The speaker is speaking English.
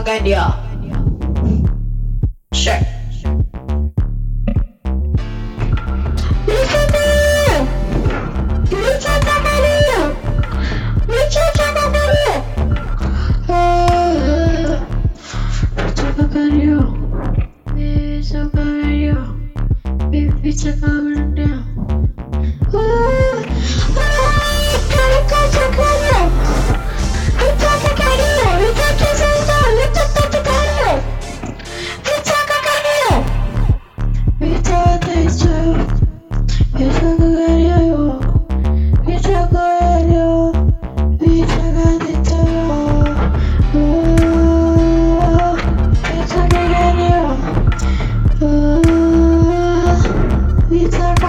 look at you. Sure. Listen a me. Oh, it's a